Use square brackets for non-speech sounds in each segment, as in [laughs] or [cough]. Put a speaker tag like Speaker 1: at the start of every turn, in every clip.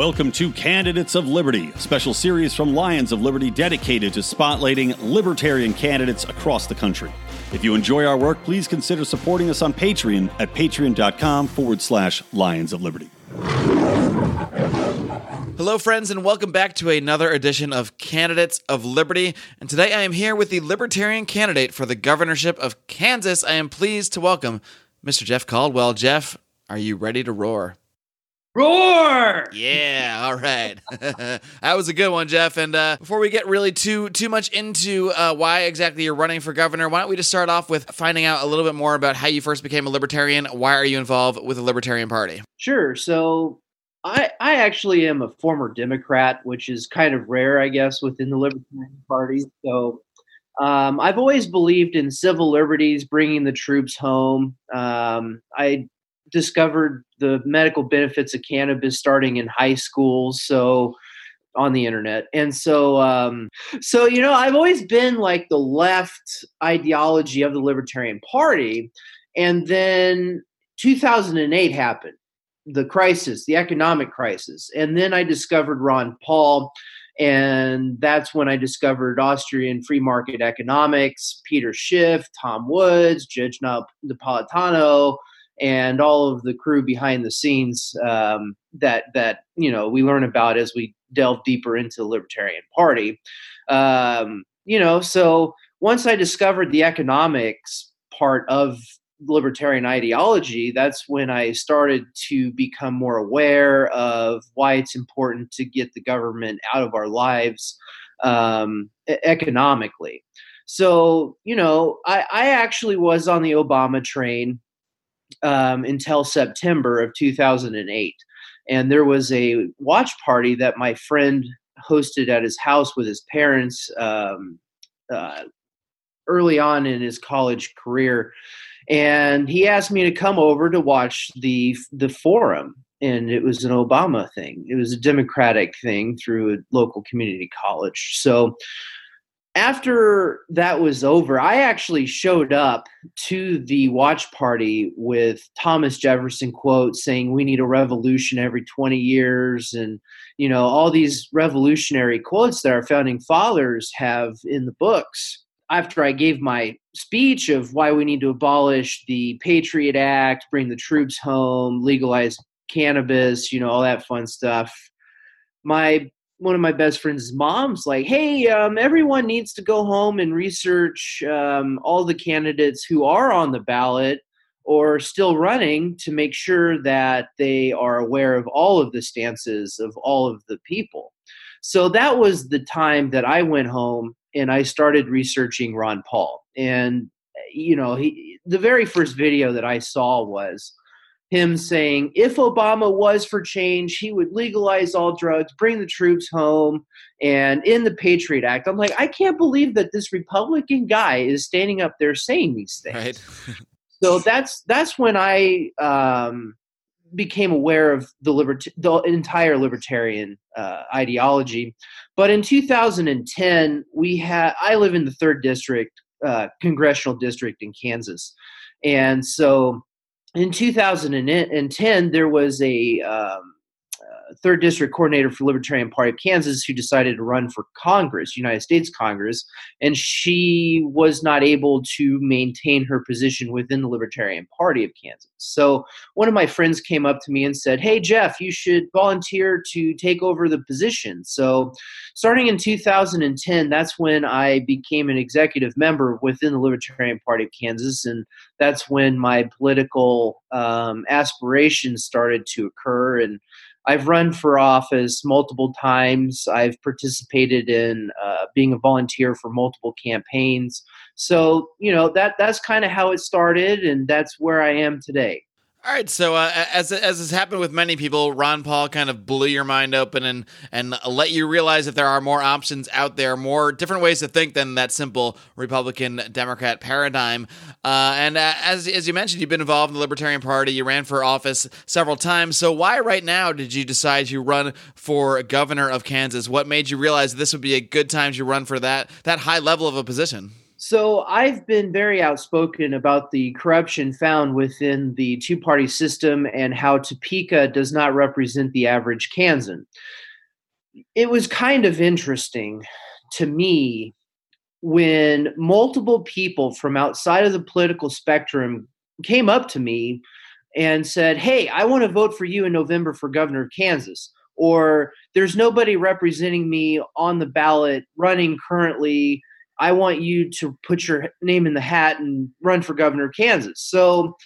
Speaker 1: Welcome to Candidates of Liberty, a special series from Lions of Liberty dedicated to spotlighting libertarian candidates across the country. If you enjoy our work, please consider supporting us on Patreon at patreon.com forward slash Lions of Liberty.
Speaker 2: Hello, friends, and welcome back to another edition of Candidates of Liberty. And today I am here with the Libertarian candidate for the governorship of Kansas. I am pleased to welcome Mr. Jeff Caldwell. Jeff, are you ready to roar?
Speaker 3: Roar!
Speaker 2: Yeah, all right. [laughs] that was a good one, Jeff. And uh, before we get really too too much into uh, why exactly you're running for governor, why don't we just start off with finding out a little bit more about how you first became a libertarian? Why are you involved with the Libertarian Party?
Speaker 3: Sure. So I I actually am a former Democrat, which is kind of rare, I guess, within the Libertarian Party. So um, I've always believed in civil liberties, bringing the troops home. Um, I discovered the medical benefits of cannabis starting in high school. So on the internet and so um so you know i've always been like the left ideology of the libertarian party and then 2008 happened the crisis the economic crisis and then i discovered ron paul and that's when i discovered austrian free market economics peter schiff tom woods judge napolitano and all of the crew behind the scenes um, that that you know we learn about as we delve deeper into the Libertarian Party. Um, you know, so once I discovered the economics part of libertarian ideology, that's when I started to become more aware of why it's important to get the government out of our lives um, economically. So, you know, I, I actually was on the Obama train um, until September of 2008. And there was a watch party that my friend hosted at his house with his parents um, uh, early on in his college career. And he asked me to come over to watch the the forum, and it was an Obama thing. It was a Democratic thing through a local community college. So after that was over, I actually showed up to the watch party with Thomas Jefferson quotes saying we need a revolution every 20 years and you know all these revolutionary quotes that our founding fathers have in the books. After I gave my speech of why we need to abolish the Patriot Act, bring the troops home, legalize cannabis, you know, all that fun stuff. My one of my best friends' moms like, "Hey, um, everyone needs to go home and research um, all the candidates who are on the ballot or still running to make sure that they are aware of all of the stances of all of the people." So that was the time that I went home and I started researching Ron Paul. And you know, he the very first video that I saw was him saying if Obama was for change, he would legalize all drugs, bring the troops home, and in the Patriot Act. I'm like, I can't believe that this Republican guy is standing up there saying these things.
Speaker 2: Right.
Speaker 3: so that's that's when I um, became aware of the libert- the entire libertarian uh, ideology. But in 2010, we had I live in the third district, uh, congressional district in Kansas, and so in 2010, there was a um, third district coordinator for Libertarian Party of Kansas who decided to run for Congress, United States Congress, and she was not able to maintain her position within the Libertarian Party of Kansas. So one of my friends came up to me and said, "Hey Jeff, you should volunteer to take over the position." So starting in 2010, that's when I became an executive member within the Libertarian Party of Kansas, and that's when my political um, aspirations started to occur and I've run for office multiple times. I've participated in uh, being a volunteer for multiple campaigns. So you know that that's kind of how it started, and that's where I am today.
Speaker 2: All right, so uh, as as has happened with many people, Ron Paul kind of blew your mind open and and let you realize that there are more options out there, more different ways to think than that simple Republican Democrat paradigm. Uh, and uh, as as you mentioned, you've been involved in the Libertarian Party. You ran for office several times. So why right now did you decide to run for governor of Kansas? What made you realize this would be a good time to run for that that high level of a position?
Speaker 3: So I've been very outspoken about the corruption found within the two party system and how Topeka does not represent the average Kansan. It was kind of interesting to me when multiple people from outside of the political spectrum came up to me and said, Hey, I want to vote for you in November for governor of Kansas. Or there's nobody representing me on the ballot running currently I want you to put your name in the hat and run for governor of Kansas. So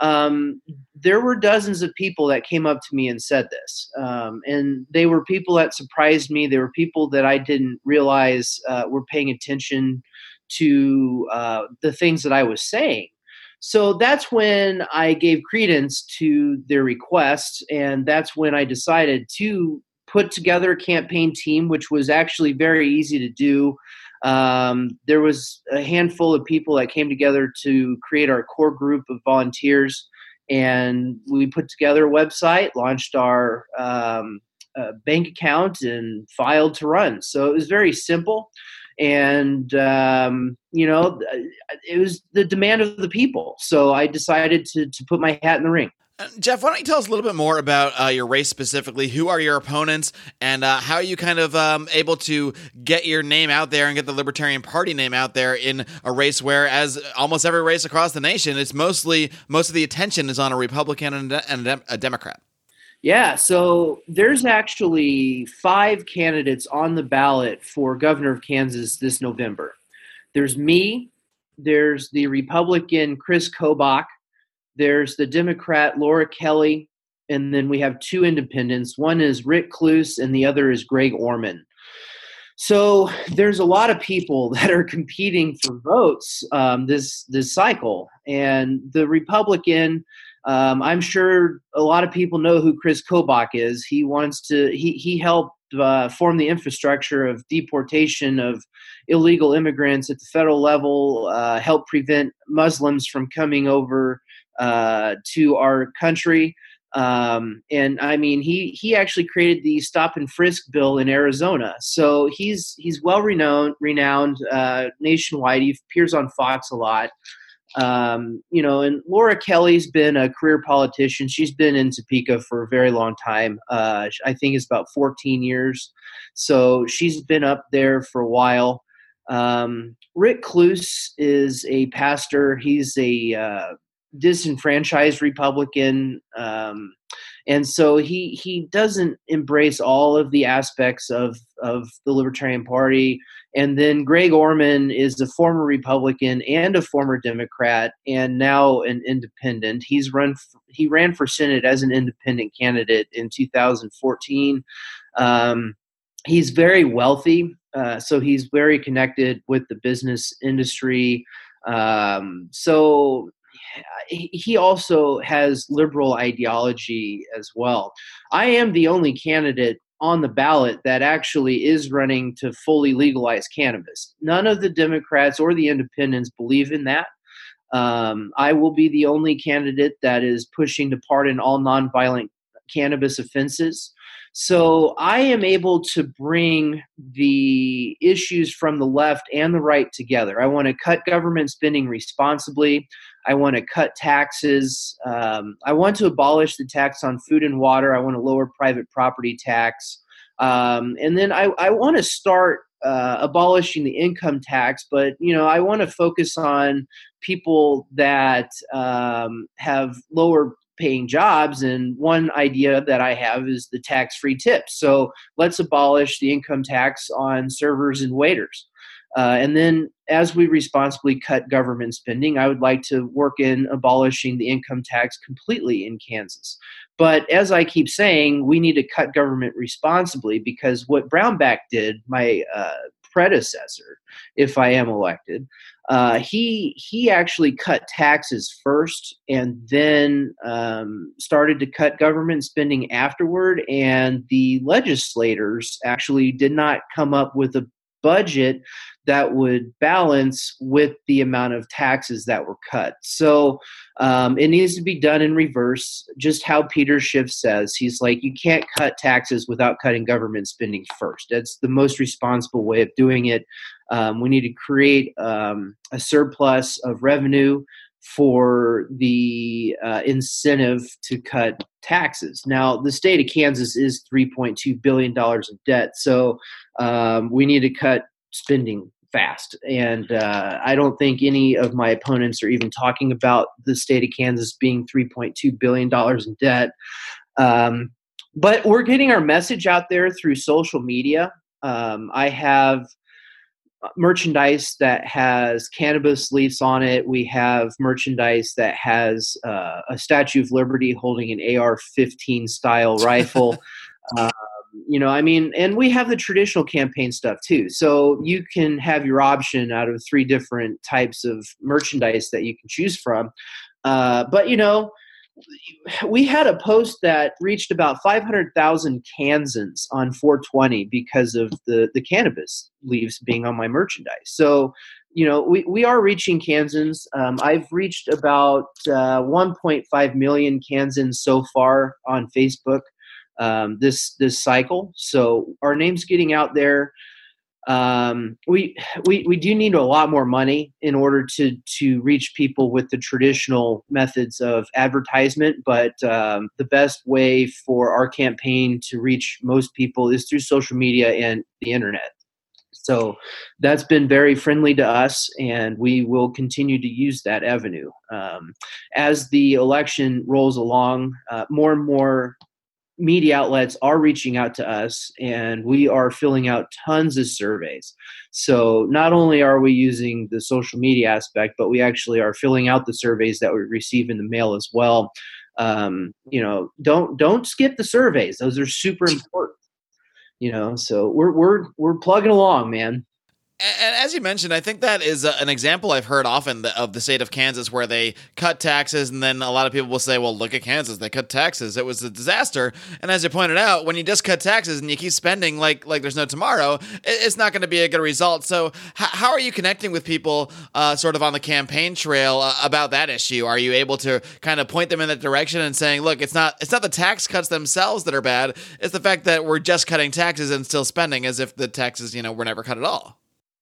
Speaker 3: um, there were dozens of people that came up to me and said this. Um, and they were people that surprised me. They were people that I didn't realize uh, were paying attention to uh, the things that I was saying. So that's when I gave credence to their request. And that's when I decided to put together a campaign team, which was actually very easy to do. Um, there was a handful of people that came together to create our core group of volunteers, and we put together a website, launched our um, uh, bank account, and filed to run. So it was very simple, and um, you know, it was the demand of the people. So I decided to to put my hat in the ring.
Speaker 2: Uh, Jeff, why don't you tell us a little bit more about uh, your race specifically? Who are your opponents, and uh, how are you kind of um, able to get your name out there and get the Libertarian Party name out there in a race where, as almost every race across the nation, it's mostly most of the attention is on a Republican and a, and a Democrat.
Speaker 3: Yeah, so there's actually five candidates on the ballot for governor of Kansas this November. There's me. There's the Republican Chris Kobach there's the Democrat Laura Kelly, and then we have two independents. One is Rick Kloos, and the other is Greg Orman. So there's a lot of people [laughs] that are competing for votes um, this this cycle, and the Republican. Um, I'm sure a lot of people know who Chris Kobach is. He wants to. He he helped uh, form the infrastructure of deportation of illegal immigrants at the federal level, uh, help prevent Muslims from coming over uh, to our country. Um, and I mean, he he actually created the stop and frisk bill in Arizona. So he's he's well renowned, renowned uh, nationwide. He appears on Fox a lot. Um, you know, and Laura Kelly's been a career politician. She's been in Topeka for a very long time. Uh, I think it's about 14 years. So she's been up there for a while. Um, Rick Kloos is a pastor. He's a uh, disenfranchised Republican, um, and so he he doesn't embrace all of the aspects of of the Libertarian Party. And then Greg Orman is a former Republican and a former Democrat, and now an independent. He's run he ran for Senate as an independent candidate in 2014. Um, he's very wealthy, uh, so he's very connected with the business industry. Um, so he also has liberal ideology as well. I am the only candidate on the ballot that actually is running to fully legalize cannabis. None of the Democrats or the independents believe in that. Um, I will be the only candidate that is pushing to pardon all nonviolent cannabis offenses. So I am able to bring the issues from the left and the right together. I want to cut government spending responsibly. I want to cut taxes. Um, I want to abolish the tax on food and water. I want to lower private property tax. Um, and then I, I want to start uh, abolishing the income tax, but you know I want to focus on people that um, have lower paying jobs. And one idea that I have is the tax free tips. So let's abolish the income tax on servers and waiters. Uh, and then, as we responsibly cut government spending, I would like to work in abolishing the income tax completely in Kansas. But as I keep saying, we need to cut government responsibly because what Brownback did, my uh, predecessor, if I am elected, uh, he he actually cut taxes first and then um, started to cut government spending afterward. And the legislators actually did not come up with a budget that would balance with the amount of taxes that were cut. So um, it needs to be done in reverse, just how Peter Schiff says. He's like, you can't cut taxes without cutting government spending first. That's the most responsible way of doing it. Um, we need to create um, a surplus of revenue for the uh, incentive to cut taxes. Now, the state of Kansas is $3.2 billion in debt, so um, we need to cut spending fast. And uh, I don't think any of my opponents are even talking about the state of Kansas being $3.2 billion in debt. Um, but we're getting our message out there through social media. Um, I have merchandise that has cannabis leaves on it. We have merchandise that has uh, a Statue of Liberty holding an AR-15 style [laughs] rifle. um, you know, I mean, and we have the traditional campaign stuff too. So you can have your option out of three different types of merchandise that you can choose from. Uh, but you know, we had a post that reached about 500,000 Kansans on 420 because of the, the cannabis leaves being on my merchandise. So, you know, we, we are reaching Kansans. Um, I've reached about uh, 1.5 million Kansans so far on Facebook um, this this cycle. So our name's getting out there um, we we we do need a lot more money in order to to reach people with the traditional methods of advertisement. But um, the best way for our campaign to reach most people is through social media and the internet. So that's been very friendly to us, and we will continue to use that avenue. Um, as the election rolls along, uh, more and more media outlets are reaching out to us and we are filling out tons of surveys. So not only are we using the social media aspect, but we actually are filling out the surveys that we receive in the mail as well. Um, you know, don't don't skip the surveys; those are super important. You know, so we're we're we're plugging along, man.
Speaker 2: And as you mentioned, I think that is an example I've heard often of the state of Kansas where they cut taxes, and then a lot of people will say, "Well, look at Kansas; they cut taxes. It was a disaster." And as you pointed out, when you just cut taxes and you keep spending like like there's no tomorrow, it's not going to be a good result. So, how are you connecting with people, uh, sort of on the campaign trail uh, about that issue? Are you able to kind of point them in that direction and saying, "Look, it's not it's not the tax cuts themselves that are bad; it's the fact that we're just cutting taxes and still spending as if the taxes, you know, were never cut at all."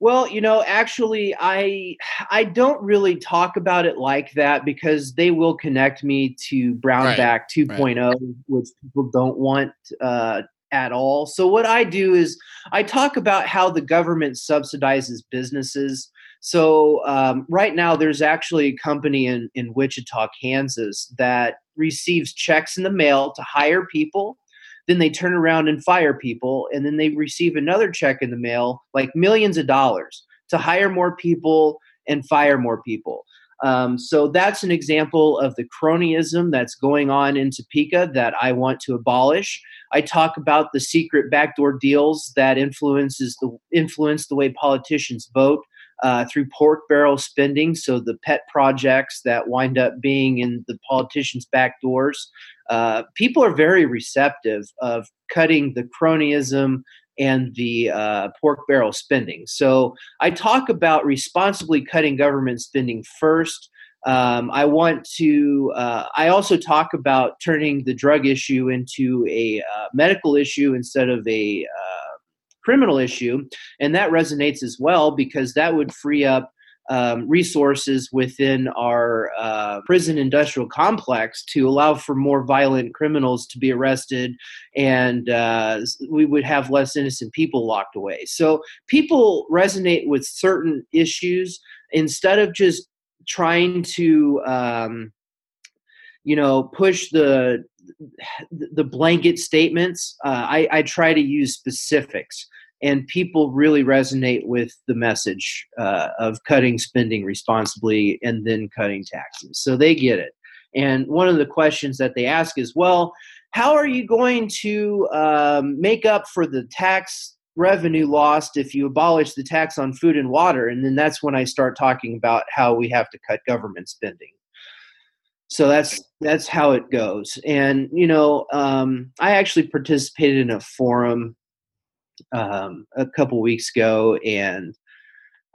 Speaker 3: Well, you know, actually, I I don't really talk about it like that because they will connect me to Brownback right. 2.0, right. which people don't want uh, at all. So what I do is I talk about how the government subsidizes businesses. So um, right now, there's actually a company in in Wichita, Kansas, that receives checks in the mail to hire people then they turn around and fire people and then they receive another check in the mail like millions of dollars to hire more people and fire more people um, so that's an example of the cronyism that's going on in Topeka that I want to abolish. I talk about the secret backdoor deals that influences the influence the way politicians vote uh, through pork barrel spending. So the pet projects that wind up being in the politicians' back doors uh, people are very receptive of cutting the cronyism and the uh, pork barrel spending. So I talk about responsibly cutting government spending first. Um, I want to. Uh, I also talk about turning the drug issue into a uh, medical issue instead of a uh, criminal issue, and that resonates as well because that would free up um, resources within our uh, prison industrial complex to allow for more violent criminals to be arrested and uh, we would have less innocent people locked away. So people resonate with certain issues instead of just trying to. Um, you know, push the the blanket statements. Uh, I, I try to use specifics and people really resonate with the message uh, of cutting spending responsibly and then cutting taxes. So they get it. And one of the questions that they ask is, well, how are you going to um, make up for the tax revenue lost if you abolish the tax on food and water? And then that's when I start talking about how we have to cut government spending. So that's that's how it goes. And you know, um, I actually participated in a forum um, a couple weeks ago, and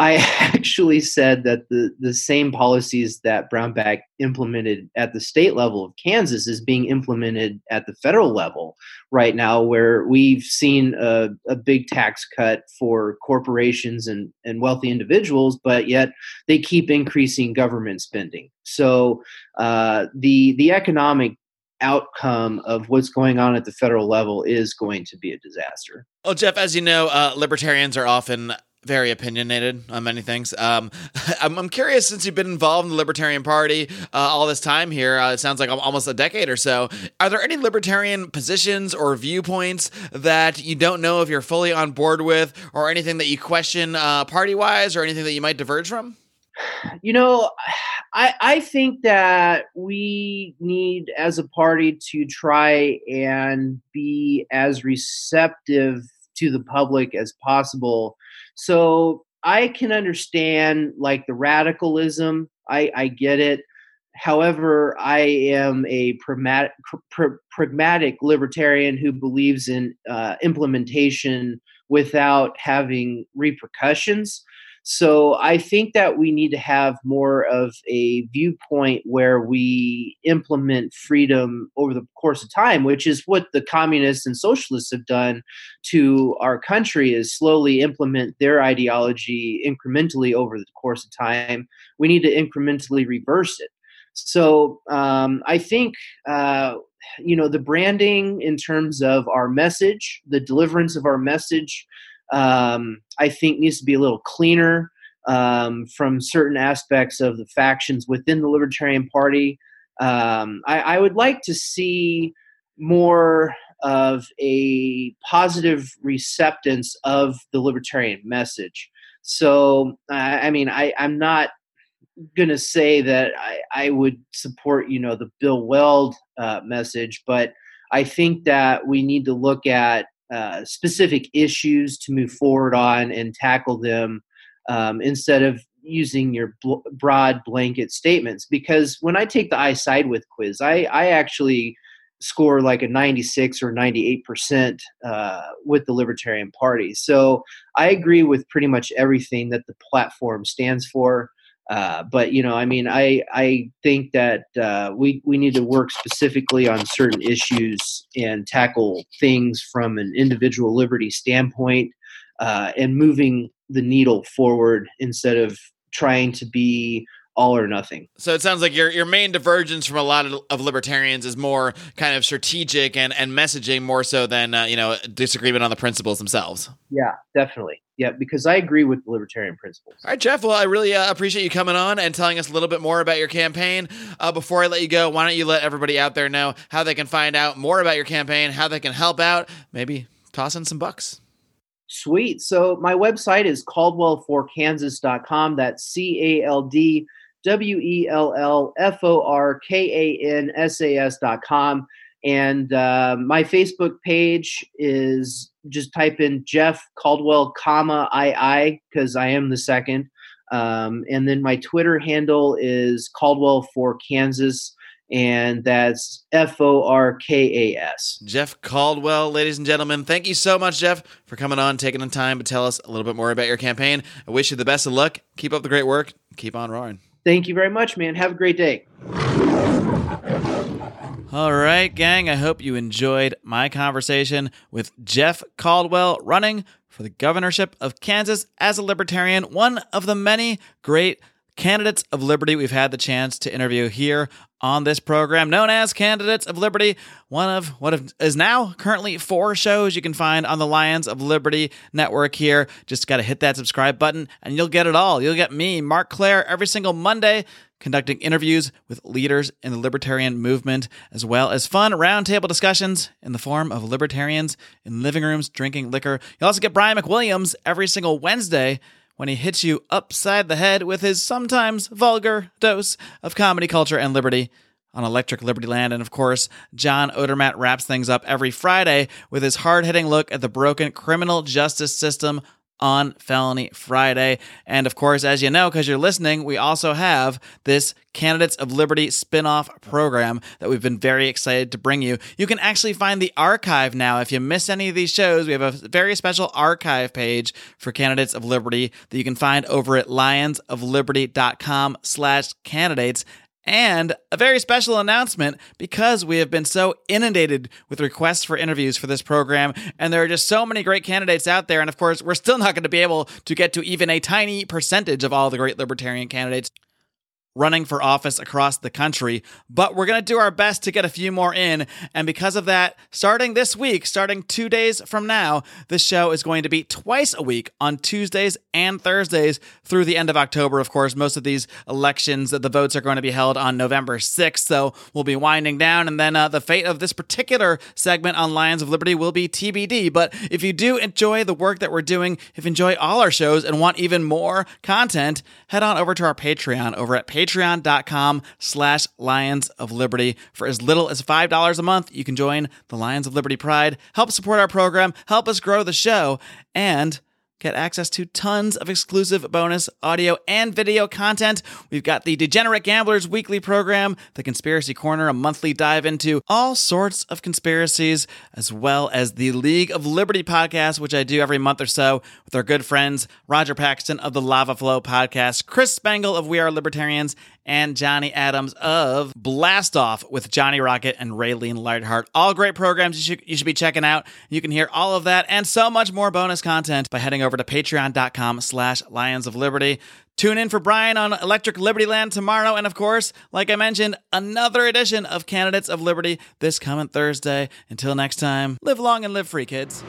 Speaker 3: I [laughs] actually said that the, the same policies that Brownback implemented at the state level of Kansas is being implemented at the federal level right now, where we've seen a, a big tax cut for corporations and, and wealthy individuals, but yet they keep increasing government spending. So uh, the the economic outcome of what's going on at the federal level is going to be a disaster.
Speaker 2: Well, Jeff, as you know, uh, libertarians are often very opinionated on many things. Um, [laughs] I'm, I'm, curious since you've been involved in the Libertarian Party uh, all this time here, uh, it sounds like almost a decade or so. Are there any libertarian positions or viewpoints that you don't know if you're fully on board with, or anything that you question uh, party wise, or anything that you might diverge from?
Speaker 3: You know, I, I think that we need as a party to try and be as receptive to the public as possible so I can understand like the radicalism. I, I get it. However, I am a pragmatic, pr- pragmatic libertarian who believes in uh, implementation without having repercussions. So I think that we need to have more of a viewpoint where we implement freedom over the course of time, which is what the communists and socialists have done to our country is slowly implement their ideology incrementally over the course of time. We need to incrementally reverse it. So um, I think uh, you know the branding in terms of our message, the deliverance of our message um, I think needs to be a little cleaner um, from certain aspects of the factions within the Libertarian Party. Um, I, I, would like to see more of a positive receptance of the libertarian message. So, I, I mean, I, I'm not going to say that I, I, would support, you know, the Bill Weld uh, message, but I think that we need to look at uh, specific issues to move forward on and tackle them um, instead of using your bl- broad blanket statements. Because when I take the I side with quiz, I, I actually score like a 96 or 98 percent uh, with the Libertarian Party. So I agree with pretty much everything that the platform stands for. Uh, but you know, I mean, I I think that uh, we we need to work specifically on certain issues and tackle things from an individual liberty standpoint, uh, and moving the needle forward instead of trying to be all or nothing.
Speaker 2: So it sounds like your your main divergence from a lot of, of libertarians is more kind of strategic and and messaging more so than uh, you know disagreement on the principles themselves.
Speaker 3: Yeah, definitely. Yeah, because I agree with the libertarian principles.
Speaker 2: All right, Jeff. Well, I really uh, appreciate you coming on and telling us a little bit more about your campaign. Uh, before I let you go, why don't you let everybody out there know how they can find out more about your campaign, how they can help out, maybe toss in some bucks.
Speaker 3: Sweet. So my website is caldwellforkansas.com. That's C A L D W E L L F O R K A N S A S dot com. And uh, my Facebook page is just type in Jeff Caldwell, comma I I because I am the second. Um, and then my Twitter handle is Caldwell for Kansas, and that's F O R K A S.
Speaker 2: Jeff Caldwell, ladies and gentlemen, thank you so much, Jeff, for coming on, taking the time to tell us a little bit more about your campaign. I wish you the best of luck. Keep up the great work. Keep on roaring.
Speaker 3: Thank you very much, man. Have a great day.
Speaker 2: All right, gang. I hope you enjoyed my conversation with Jeff Caldwell running for the governorship of Kansas as a libertarian, one of the many great candidates of liberty we've had the chance to interview here on this program, known as Candidates of Liberty, one of what is now currently four shows you can find on the Lions of Liberty network here. Just got to hit that subscribe button and you'll get it all. You'll get me, Marc Clair, every single Monday conducting interviews with leaders in the libertarian movement, as well as fun roundtable discussions in the form of libertarians in living rooms drinking liquor. You'll also get Brian McWilliams every single Wednesday when he hits you upside the head with his sometimes vulgar dose of comedy culture and liberty on Electric Liberty Land. And of course, John Odermatt wraps things up every Friday with his hard hitting look at the broken criminal justice system on Felony Friday. And of course, as you know, because you're listening, we also have this Candidates of Liberty spin off program that we've been very excited to bring you. You can actually find the archive now. If you miss any of these shows, we have a very special archive page for Candidates of Liberty that you can find over at lionsofliberty.com slash candidates and a very special announcement because we have been so inundated with requests for interviews for this program, and there are just so many great candidates out there. And of course, we're still not going to be able to get to even a tiny percentage of all the great libertarian candidates running for office across the country, but we're going to do our best to get a few more in. And because of that, starting this week, starting two days from now, this show is going to be twice a week on Tuesdays and Thursdays through the end of October. Of course, most of these elections, the votes are going to be held on November 6th, so we'll be winding down. And then uh, the fate of this particular segment on Lions of Liberty will be TBD. But if you do enjoy the work that we're doing, if you enjoy all our shows and want even more content, head on over to our Patreon over at patreon.com slash Lions of Liberty. For as little as $5 a month, you can join the Lions of Liberty Pride, help support our program, help us grow the show, and get access to tons of exclusive bonus audio and video content. We've got the Degenerate Gamblers weekly program, the Conspiracy Corner, a monthly dive into all sorts of conspiracies, as well as the League of Liberty podcast, which I do every month or so with our good friends Roger Paxton of the Lava Flow podcast, Chris Spangle of We Are Libertarians, and Johnny Adams of Blast Off with Johnny Rocket and Raylene Lightheart. All great programs you should, you should be checking out. You can hear all of that and so much more bonus content by heading over to patreon.com slash Lions of Liberty. Tune in for Brian on Electric Liberty Land tomorrow. And of course, like I mentioned, another edition of Candidates of Liberty this coming Thursday. Until next time, live long and live free, kids.